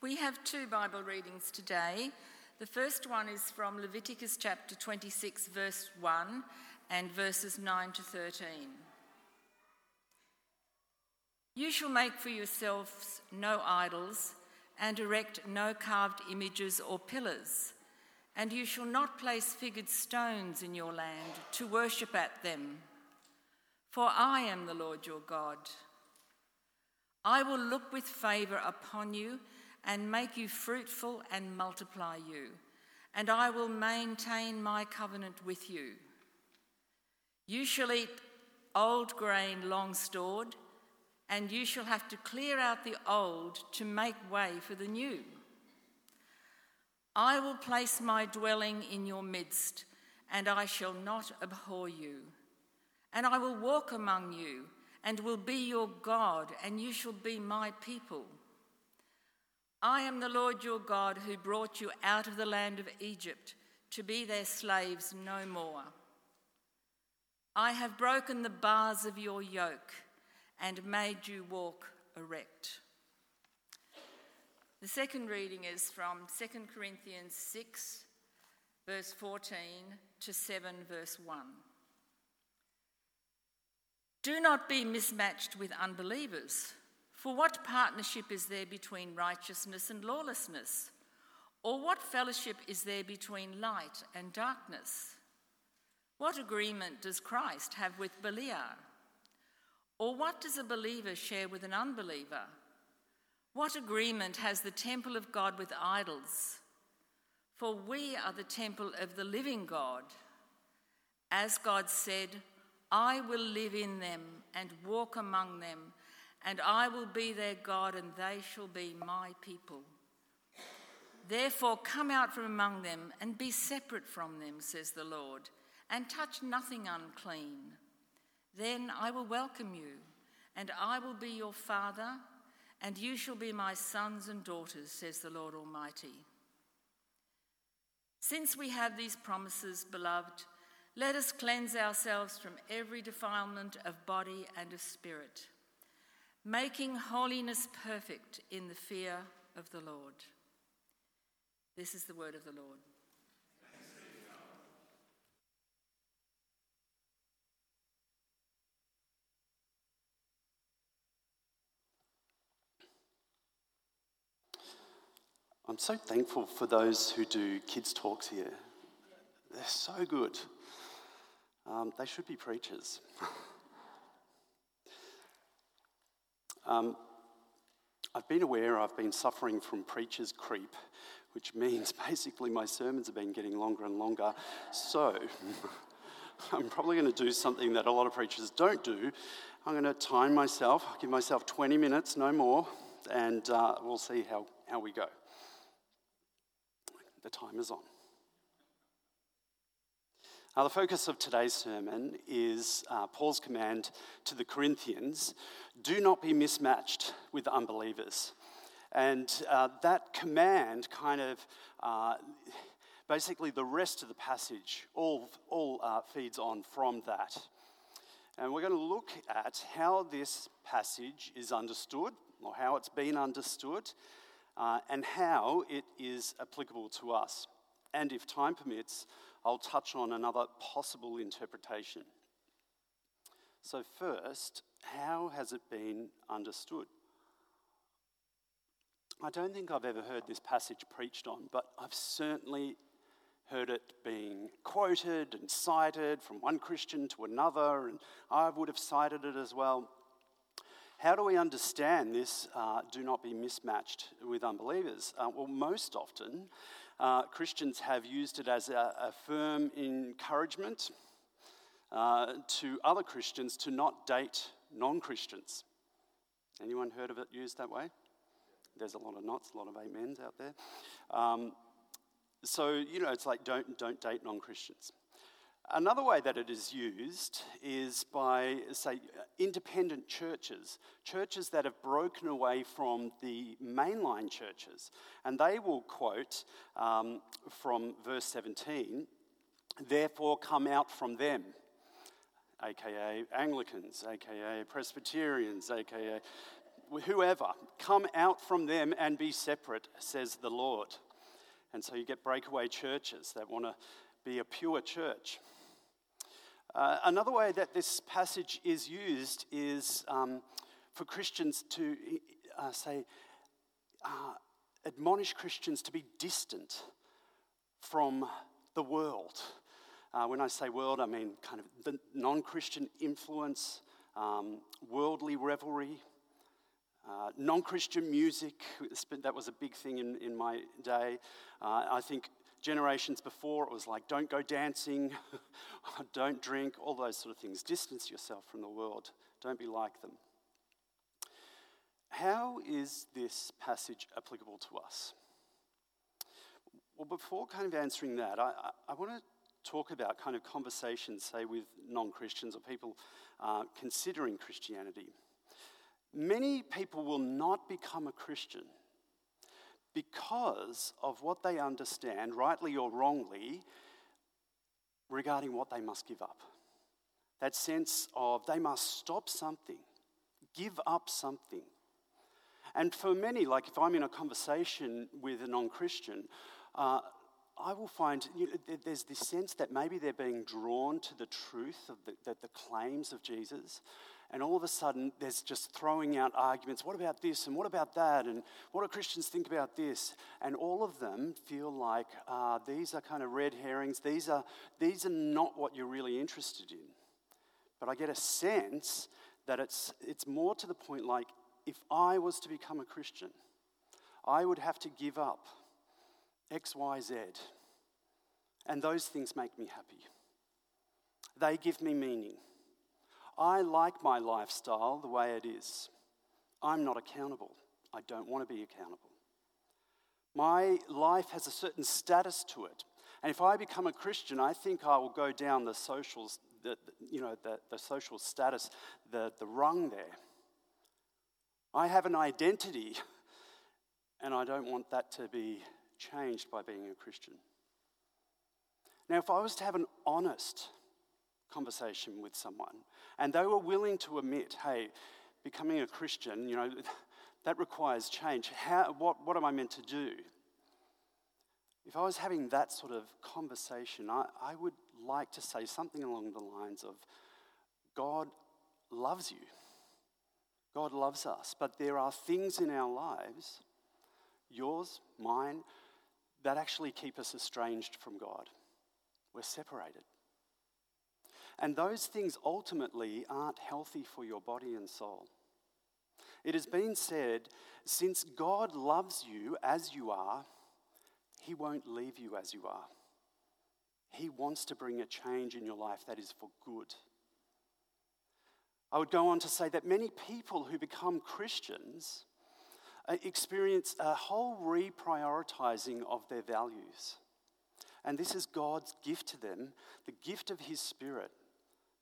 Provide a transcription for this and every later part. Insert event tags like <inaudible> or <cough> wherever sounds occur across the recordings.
We have two Bible readings today. The first one is from Leviticus chapter 26, verse 1, and verses 9 to 13. You shall make for yourselves no idols, and erect no carved images or pillars, and you shall not place figured stones in your land to worship at them. For I am the Lord your God. I will look with favour upon you and make you fruitful and multiply you, and I will maintain my covenant with you. You shall eat old grain long stored, and you shall have to clear out the old to make way for the new. I will place my dwelling in your midst, and I shall not abhor you. And I will walk among you, and will be your God, and you shall be my people. I am the Lord your God who brought you out of the land of Egypt to be their slaves no more. I have broken the bars of your yoke and made you walk erect. The second reading is from 2 Corinthians 6, verse 14 to 7, verse 1. Do not be mismatched with unbelievers. For what partnership is there between righteousness and lawlessness? Or what fellowship is there between light and darkness? What agreement does Christ have with Belial? Or what does a believer share with an unbeliever? What agreement has the temple of God with idols? For we are the temple of the living God. As God said, I will live in them and walk among them and I will be their God, and they shall be my people. Therefore, come out from among them and be separate from them, says the Lord, and touch nothing unclean. Then I will welcome you, and I will be your father, and you shall be my sons and daughters, says the Lord Almighty. Since we have these promises, beloved, let us cleanse ourselves from every defilement of body and of spirit making holiness perfect in the fear of the Lord. This is the word of the Lord. I'm so thankful for those who do kids' talks here. They're so good. Um, they should be preachers. <laughs> Um, I've been aware I've been suffering from preacher's creep, which means <laughs> basically my sermons have been getting longer and longer. So <laughs> I'm probably going to do something that a lot of preachers don't do. I'm going to time myself, give myself 20 minutes, no more, and uh, we'll see how, how we go. The time is on. Now, the focus of today's sermon is uh, Paul's command to the Corinthians do not be mismatched with unbelievers. And uh, that command kind of uh, basically the rest of the passage all, all uh, feeds on from that. And we're going to look at how this passage is understood, or how it's been understood, uh, and how it is applicable to us. And if time permits, I'll touch on another possible interpretation. So, first, how has it been understood? I don't think I've ever heard this passage preached on, but I've certainly heard it being quoted and cited from one Christian to another, and I would have cited it as well. How do we understand this? Uh, do not be mismatched with unbelievers. Uh, well, most often, uh, Christians have used it as a, a firm encouragement uh, to other Christians to not date non Christians. Anyone heard of it used that way? There's a lot of knots, a lot of amens out there. Um, so, you know, it's like don't, don't date non Christians. Another way that it is used is by, say, independent churches, churches that have broken away from the mainline churches. And they will quote um, from verse 17, therefore come out from them, aka Anglicans, aka Presbyterians, aka whoever, come out from them and be separate, says the Lord. And so you get breakaway churches that want to be a pure church. Uh, another way that this passage is used is um, for Christians to uh, say, uh, admonish Christians to be distant from the world. Uh, when I say world, I mean kind of the non Christian influence, um, worldly revelry, uh, non Christian music. That was a big thing in, in my day. Uh, I think generations before it was like don't go dancing, <laughs> don't drink, all those sort of things. Distance yourself from the world, don't be like them. How is this passage applicable to us? Well, before kind of answering that, I, I, I want to talk about kind of conversations, say, with non Christians or people uh, considering Christianity. Many people will not become a Christian because of what they understand, rightly or wrongly, regarding what they must give up. That sense of they must stop something, give up something. And for many, like if I'm in a conversation with a non Christian, uh, I will find you know, there's this sense that maybe they're being drawn to the truth of the, the, the, claims of Jesus. And all of a sudden, there's just throwing out arguments. What about this? And what about that? And what do Christians think about this? And all of them feel like uh, these are kind of red herrings. These are, these are not what you're really interested in. But I get a sense that it's, it's more to the point like if I was to become a Christian, I would have to give up X, Y, Z. And those things make me happy. They give me meaning. I like my lifestyle the way it is. I'm not accountable. I don't want to be accountable. My life has a certain status to it. And if I become a Christian, I think I will go down the social, the, you know, the, the social status, the, the rung there. I have an identity, and I don't want that to be changed by being a Christian. Now, if I was to have an honest conversation with someone and they were willing to admit, hey, becoming a Christian, you know, <laughs> that requires change, How, what, what am I meant to do? If I was having that sort of conversation, I, I would like to say something along the lines of God loves you. God loves us, but there are things in our lives, yours, mine, that actually keep us estranged from God. We're separated. And those things ultimately aren't healthy for your body and soul. It has been said since God loves you as you are, He won't leave you as you are. He wants to bring a change in your life that is for good. I would go on to say that many people who become Christians uh, experience a whole reprioritizing of their values. And this is God's gift to them, the gift of His Spirit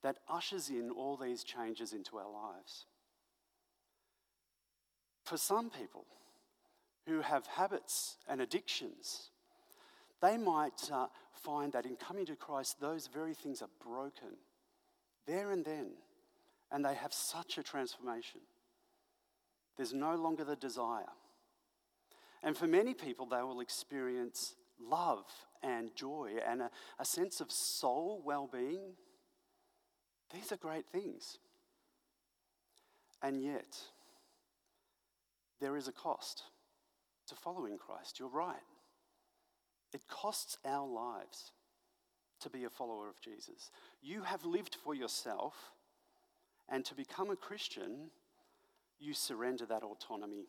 that ushers in all these changes into our lives. For some people who have habits and addictions, they might uh, find that in coming to Christ, those very things are broken there and then, and they have such a transformation. There's no longer the desire. And for many people, they will experience love and joy and a, a sense of soul well being. These are great things. And yet, there is a cost to following Christ. You're right. It costs our lives to be a follower of Jesus. You have lived for yourself, and to become a Christian you surrender that autonomy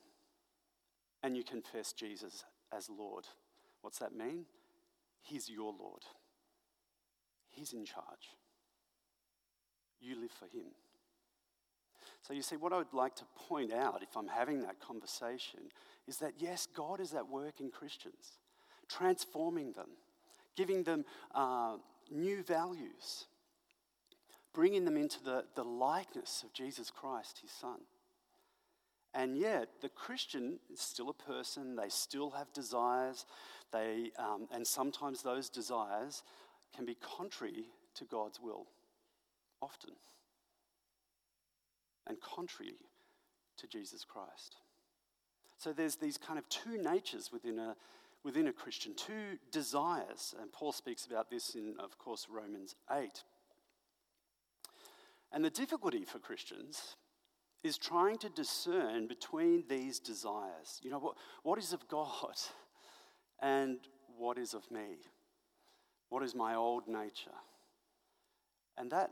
and you confess Jesus as Lord. What's that mean? He's your Lord, He's in charge. You live for Him. So, you see, what I would like to point out if I'm having that conversation is that yes, God is at work in Christians, transforming them, giving them uh, new values, bringing them into the, the likeness of Jesus Christ, His Son. And yet, the Christian is still a person, they still have desires, they, um, and sometimes those desires can be contrary to God's will, often, and contrary to Jesus Christ. So there's these kind of two natures within a, within a Christian, two desires. And Paul speaks about this in, of course, Romans 8. And the difficulty for Christians is trying to discern between these desires. You know, what, what is of God and what is of me? What is my old nature? And that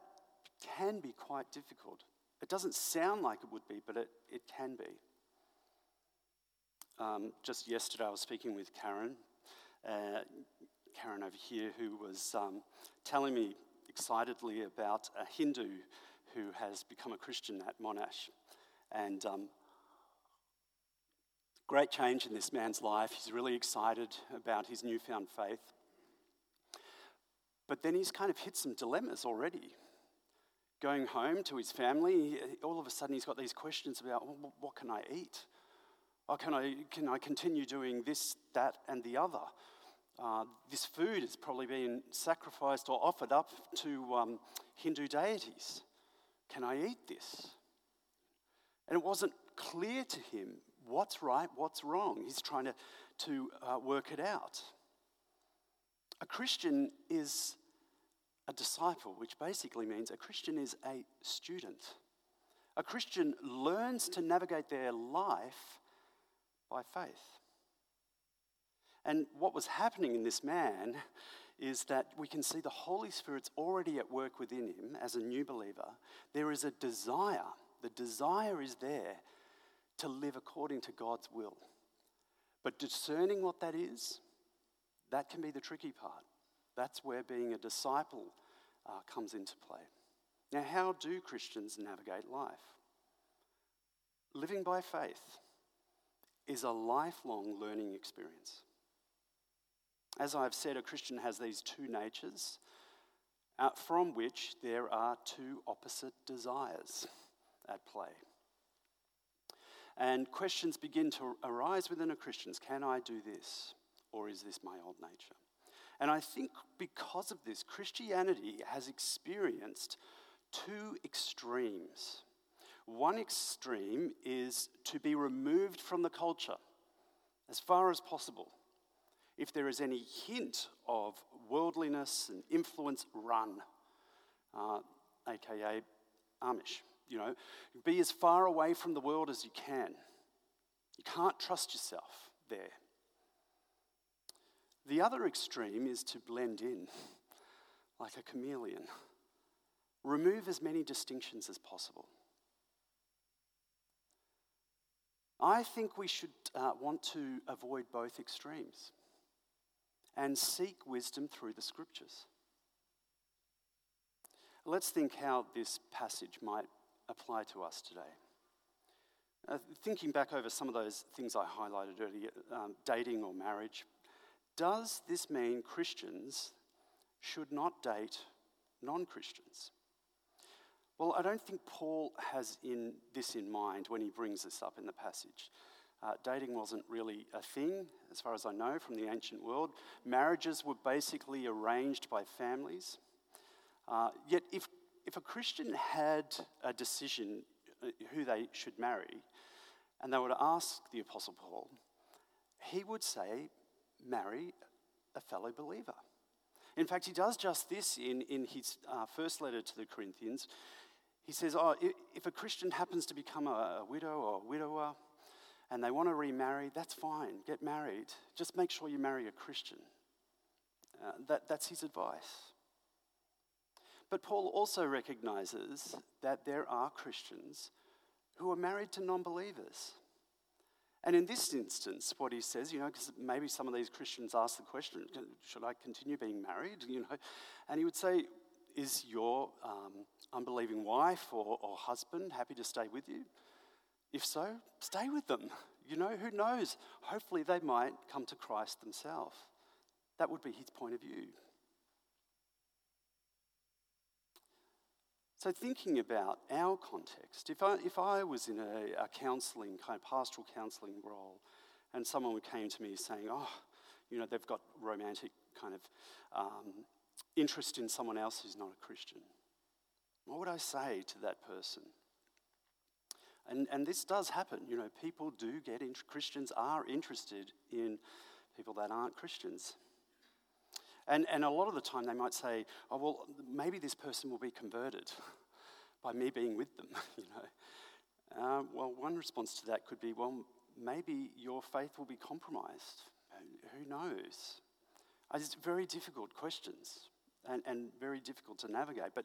can be quite difficult. It doesn't sound like it would be, but it, it can be. Um, just yesterday, I was speaking with Karen, uh, Karen over here, who was um, telling me excitedly about a Hindu who has become a Christian at Monash. And um, great change in this man's life. He's really excited about his newfound faith. But then he's kind of hit some dilemmas already. Going home to his family, all of a sudden he's got these questions about well, what can I eat? Oh, can, I, can I continue doing this, that, and the other? Uh, this food has probably been sacrificed or offered up to um, Hindu deities. Can I eat this? And it wasn't clear to him what's right, what's wrong. He's trying to, to uh, work it out. A Christian is a disciple, which basically means a Christian is a student. A Christian learns to navigate their life by faith. And what was happening in this man is that we can see the Holy Spirit's already at work within him as a new believer. There is a desire, the desire is there to live according to God's will. But discerning what that is, that can be the tricky part. That's where being a disciple uh, comes into play. Now, how do Christians navigate life? Living by faith is a lifelong learning experience. As I've said, a Christian has these two natures, uh, from which there are two opposite desires at play. And questions begin to arise within a Christian's can I do this? Or is this my old nature? And I think because of this, Christianity has experienced two extremes. One extreme is to be removed from the culture as far as possible. If there is any hint of worldliness and influence, run, uh, aka Amish. You know, be as far away from the world as you can. You can't trust yourself there. The other extreme is to blend in like a chameleon. Remove as many distinctions as possible. I think we should uh, want to avoid both extremes and seek wisdom through the scriptures. Let's think how this passage might apply to us today. Uh, thinking back over some of those things I highlighted earlier um, dating or marriage, does this mean Christians should not date non Christians? Well, I don't think Paul has in this in mind when he brings this up in the passage. Uh, dating wasn't really a thing, as far as I know, from the ancient world. Marriages were basically arranged by families. Uh, yet, if, if a Christian had a decision uh, who they should marry, and they were to ask the Apostle Paul, he would say, marry a fellow believer. In fact, he does just this in, in his uh, first letter to the Corinthians. He says, Oh, if a Christian happens to become a, a widow or a widower and they want to remarry, that's fine. Get married. Just make sure you marry a Christian. Uh, that, that's his advice. But Paul also recognizes that there are Christians who are married to non believers. And in this instance, what he says, you know, because maybe some of these Christians ask the question, should I continue being married? <laughs> You know, and he would say, is your um, unbelieving wife or, or husband happy to stay with you? If so, stay with them. <laughs> You know, who knows? Hopefully, they might come to Christ themselves. That would be his point of view. So, thinking about our context, if I, if I was in a, a counselling, kind of pastoral counselling role, and someone came to me saying, oh, you know, they've got romantic kind of um, interest in someone else who's not a Christian, what would I say to that person? And, and this does happen. You know, people do get, in, Christians are interested in people that aren't Christians. And, and a lot of the time they might say, oh, well, maybe this person will be converted <laughs> by me being with them, <laughs> you know. Uh, well, one response to that could be, well, maybe your faith will be compromised. Who knows? Uh, it's very difficult questions and, and very difficult to navigate. But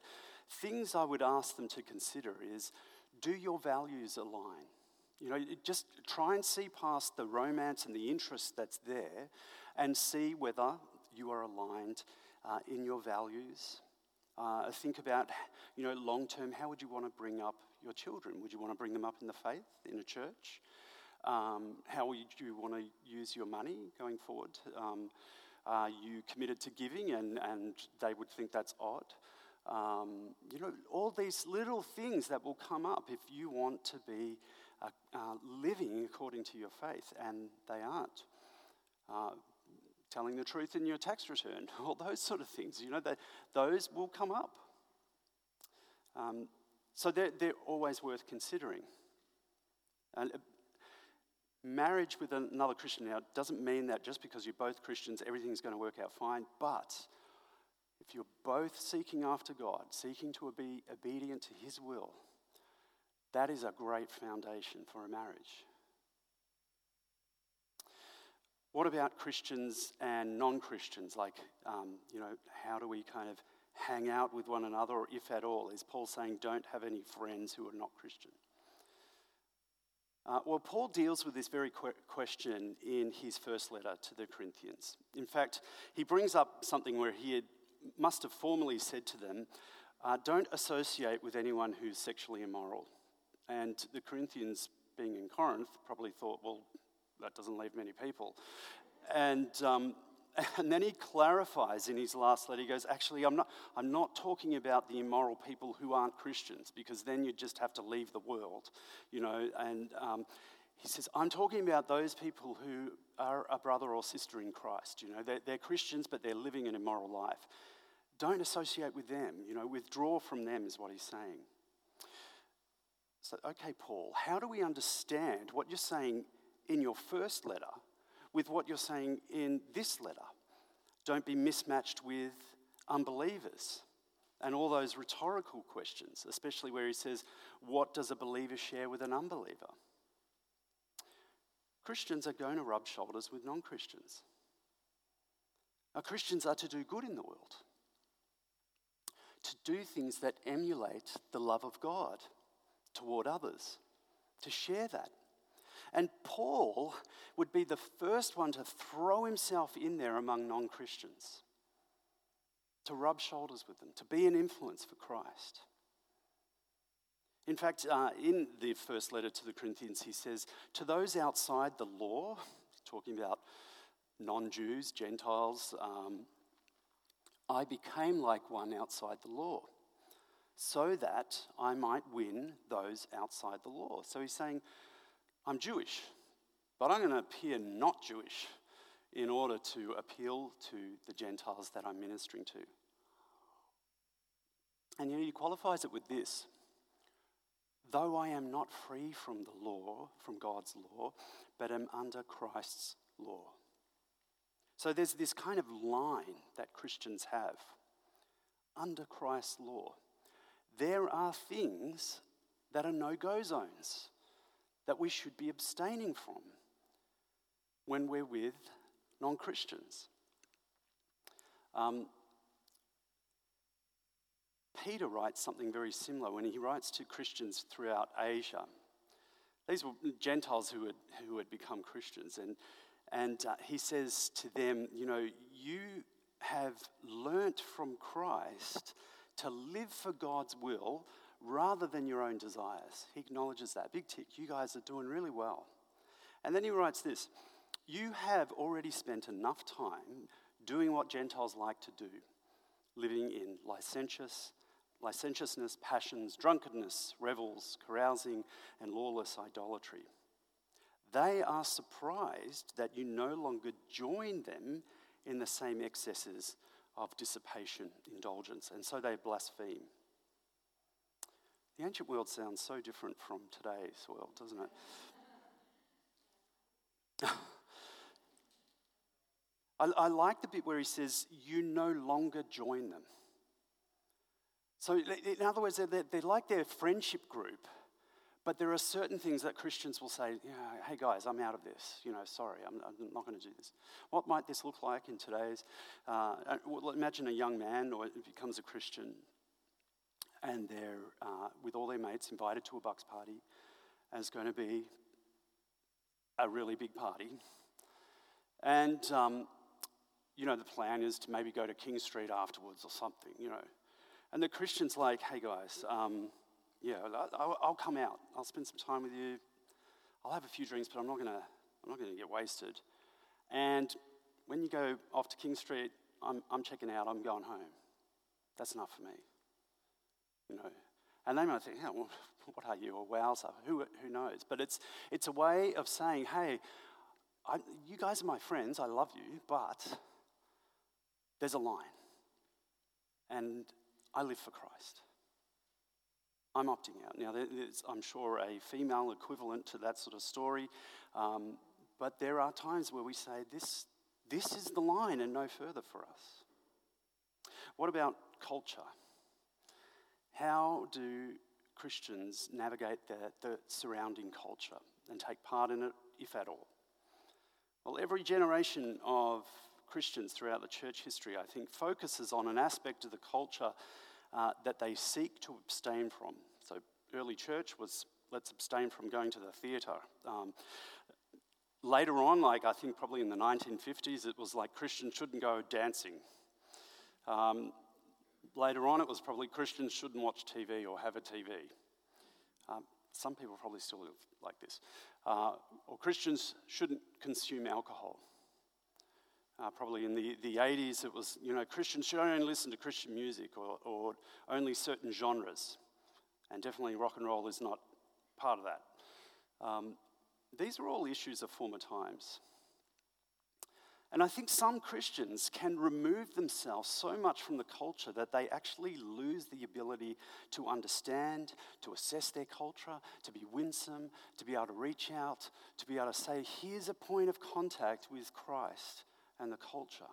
things I would ask them to consider is do your values align? You know, just try and see past the romance and the interest that's there and see whether you are aligned uh, in your values. Uh, think about, you know, long term, how would you want to bring up your children? Would you want to bring them up in the faith, in a church? Um, how would you want to use your money going forward? Um, are you committed to giving and, and they would think that's odd? Um, you know, all these little things that will come up if you want to be uh, uh, living according to your faith, and they aren't. Uh, telling the truth in your tax return, <laughs> all those sort of things, you know, that, those will come up. Um, so they're, they're always worth considering. And uh, marriage with another Christian now doesn't mean that just because you're both Christians, everything's going to work out fine, but if you're both seeking after God, seeking to be obedient to His will, that is a great foundation for a marriage. What about Christians and non Christians? Like, um, you know, how do we kind of hang out with one another, or if at all? Is Paul saying don't have any friends who are not Christian? Uh, well, Paul deals with this very que- question in his first letter to the Corinthians. In fact, he brings up something where he had, must have formally said to them, uh, Don't associate with anyone who's sexually immoral. And the Corinthians, being in Corinth, probably thought, Well, that doesn't leave many people. And um, <laughs> and then he clarifies in his last letter, he goes, Actually, I'm not, I'm not talking about the immoral people who aren't Christians, because then you just have to leave the world, you know. And um, he says, I'm talking about those people who are a brother or sister in Christ. You know, they're, they're Christians, but they're living an immoral life. Don't associate with them, you know, withdraw from them, is what he's saying. So, okay, Paul, how do we understand what you're saying in your first letter? with what you're saying in this letter. Don't be mismatched with unbelievers and all those rhetorical questions, especially where he says, What does a believer share with an unbeliever? Christians are going to rub shoulders with non Christians. Our Christians are to do good in the world, to do things that emulate the love of God toward others, to share that. And Paul would be the first one to throw himself in there among non Christians, to rub shoulders with them, to be an influence for Christ. In fact, uh, in the first letter to the Corinthians, he says, To those outside the law, talking about non Jews, Gentiles, um, I became like one outside the law, so that I might win those outside the law. So he's saying, I'm Jewish, but I'm going to appear not Jewish in order to appeal to the Gentiles that I'm ministering to. And he qualifies it with this though I am not free from the law, from God's law, but am under Christ's law. So there's this kind of line that Christians have under Christ's law. There are things that are no go zones that we should be abstaining from when we're with non Christians. Um, Peter writes something very similar when he writes to Christians throughout Asia. These were Gentiles who had, who had become Christians. And, and uh, he says to them, You know, you have learnt from Christ to live for God's will rather than your own desires. He acknowledges that. Big tick, you guys are doing really well. And then he writes this You have already spent enough time doing what Gentiles like to do, living in licentious, licentiousness, passions, drunkenness, revels, carousing, and lawless idolatry. They are surprised that you no longer join them in the same excesses of dissipation, indulgence, and so they blaspheme. The ancient world sounds so different from today's world, doesn't it? <laughs> I, I, like the bit where he says, You no longer join them. So, in other words, they're, they're like their friendship group, but there are certain things that Christians will say, yeah, Hey guys, I'm out of this. You know, sorry, I'm, I'm not going to do this. What might this look like in today's? Uh, well, imagine a young man or becomes a Christian and they're uh, with all their mates invited to a bucks party, and it's going to be a really big party. And um, you know, the plan is to maybe go to King Street afterwards or something, you know. And the Christian's like, hey guys, um, yeah, I'll, come out. I'll spend some time with you. I'll have a few drinks, but I'm not gonna, I'm not gonna get wasted. And when you go off to King Street, I'm, I'm checking out. I'm going home. That's enough for me you know. And they might think, yeah, well, <laughs> what are you, a wowser? Who, who knows? But it's, it's a way of saying, hey, I, you guys are my friends, I love you, but there's a line. And I live for Christ. I'm opting out. Now, there's, I'm sure, a female equivalent to that sort of story, um, but there are times where we say, this, this is the line and no further for us. What about culture? How do Christians navigate the, the surrounding culture and take part in it, if at all? Well, every generation of Christians throughout the church history, I think, focuses on an aspect of the culture uh, that they seek to abstain from. So, early church was let's abstain from going to the theatre. Um, later on, like I think probably in the 1950s, it was like Christians shouldn't go dancing. Um, later on, it was probably Christians shouldn't watch TV or have a TV. Um, some people probably still live like this. Uh, or Christians shouldn't consume alcohol. Uh, probably in the, the 80s, it was, you know, Christians should only listen to Christian music or, or only certain genres. And definitely rock and roll is not part of that. Um, these are all issues of former times. And I think some Christians can remove themselves so much from the culture that they actually lose the ability to understand, to assess their culture, to be winsome, to be able to reach out, to be able to say, here's a point of contact with Christ and the culture.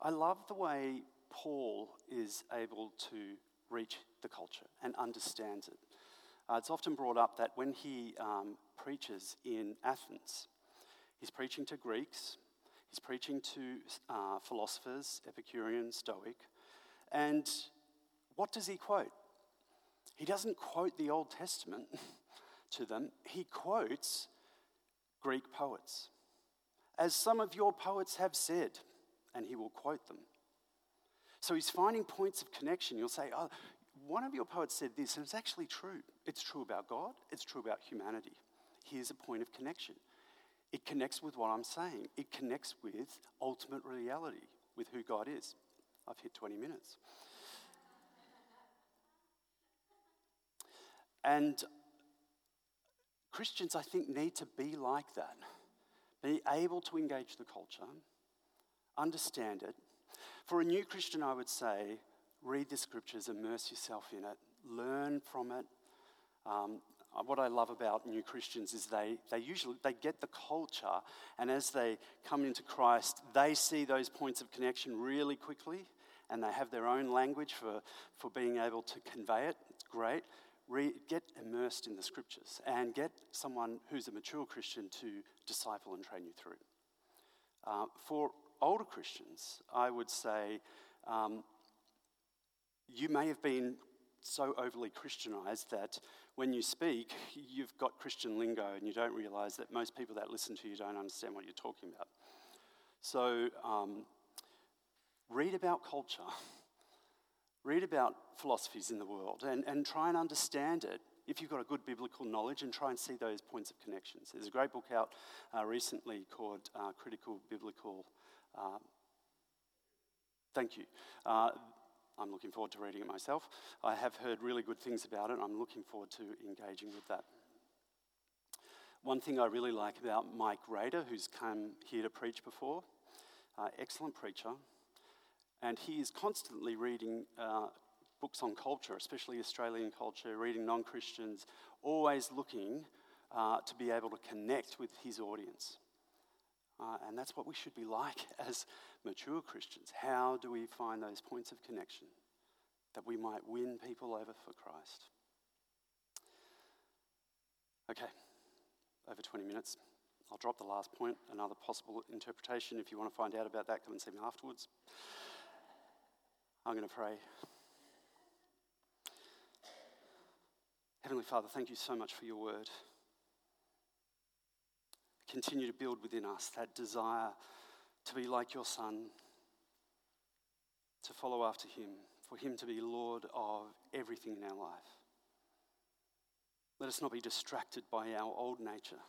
I love the way Paul is able to reach the culture and understands it. Uh, it's often brought up that when he um, preaches in Athens, He's preaching to Greeks, he's preaching to uh, philosophers, Epicurean, Stoic. And what does he quote? He doesn't quote the Old Testament <laughs> to them, he quotes Greek poets. As some of your poets have said, and he will quote them. So he's finding points of connection. You'll say, oh, one of your poets said this, and it's actually true. It's true about God, it's true about humanity. Here's a point of connection. It connects with what I'm saying. It connects with ultimate reality, with who God is. I've hit 20 minutes. And Christians, I think, need to be like that. Be able to engage the culture, understand it. For a new Christian, I would say, read the scriptures, immerse yourself in it, learn from it. Um, what I love about new Christians is they, they usually they get the culture, and as they come into Christ, they see those points of connection really quickly, and they have their own language for, for being able to convey it. It's great. Re, get immersed in the scriptures and get someone who's a mature Christian to disciple and train you through. Uh, for older Christians, I would say um, you may have been so overly Christianized that when you speak, you've got Christian lingo and you don't realize that most people that listen to you don't understand what you're talking about. So, um, read about culture, read about philosophies in the world, and, and try and understand it if you've got a good biblical knowledge and try and see those points of connections. There's a great book out uh, recently called uh, Critical Biblical. Uh, thank you. I'm looking forward to reading it myself. I have heard really good things about it. I'm looking forward to engaging with that. One thing I really like about Mike Raiter, who's come here to preach before, uh, excellent preacher, and he is constantly reading uh, books on culture, especially Australian culture, reading non Christians, always looking uh, to be able to connect with his audience. Uh, and that's what we should be like <laughs> as mature Christians. How do we find those points of connection that we might win people over for Christ? Okay, over 20 minutes. I'll drop the last point, another possible interpretation. If you want to find out about that, come and see me afterwards. I'm going to pray. Heavenly Father, thank you so much for your word. Continue to build within us that desire to be like your Son, to follow after him, for him to be Lord of everything in our life. Let us not be distracted by our old nature.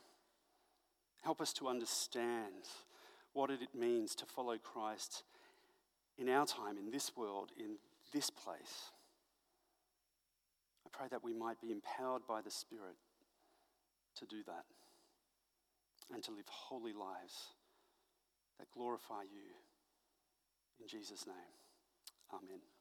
Help us to understand what it means to follow Christ in our time, in this world, in this place. I pray that we might be empowered by the Spirit to do that and to live holy lives that glorify you. In Jesus' name, amen.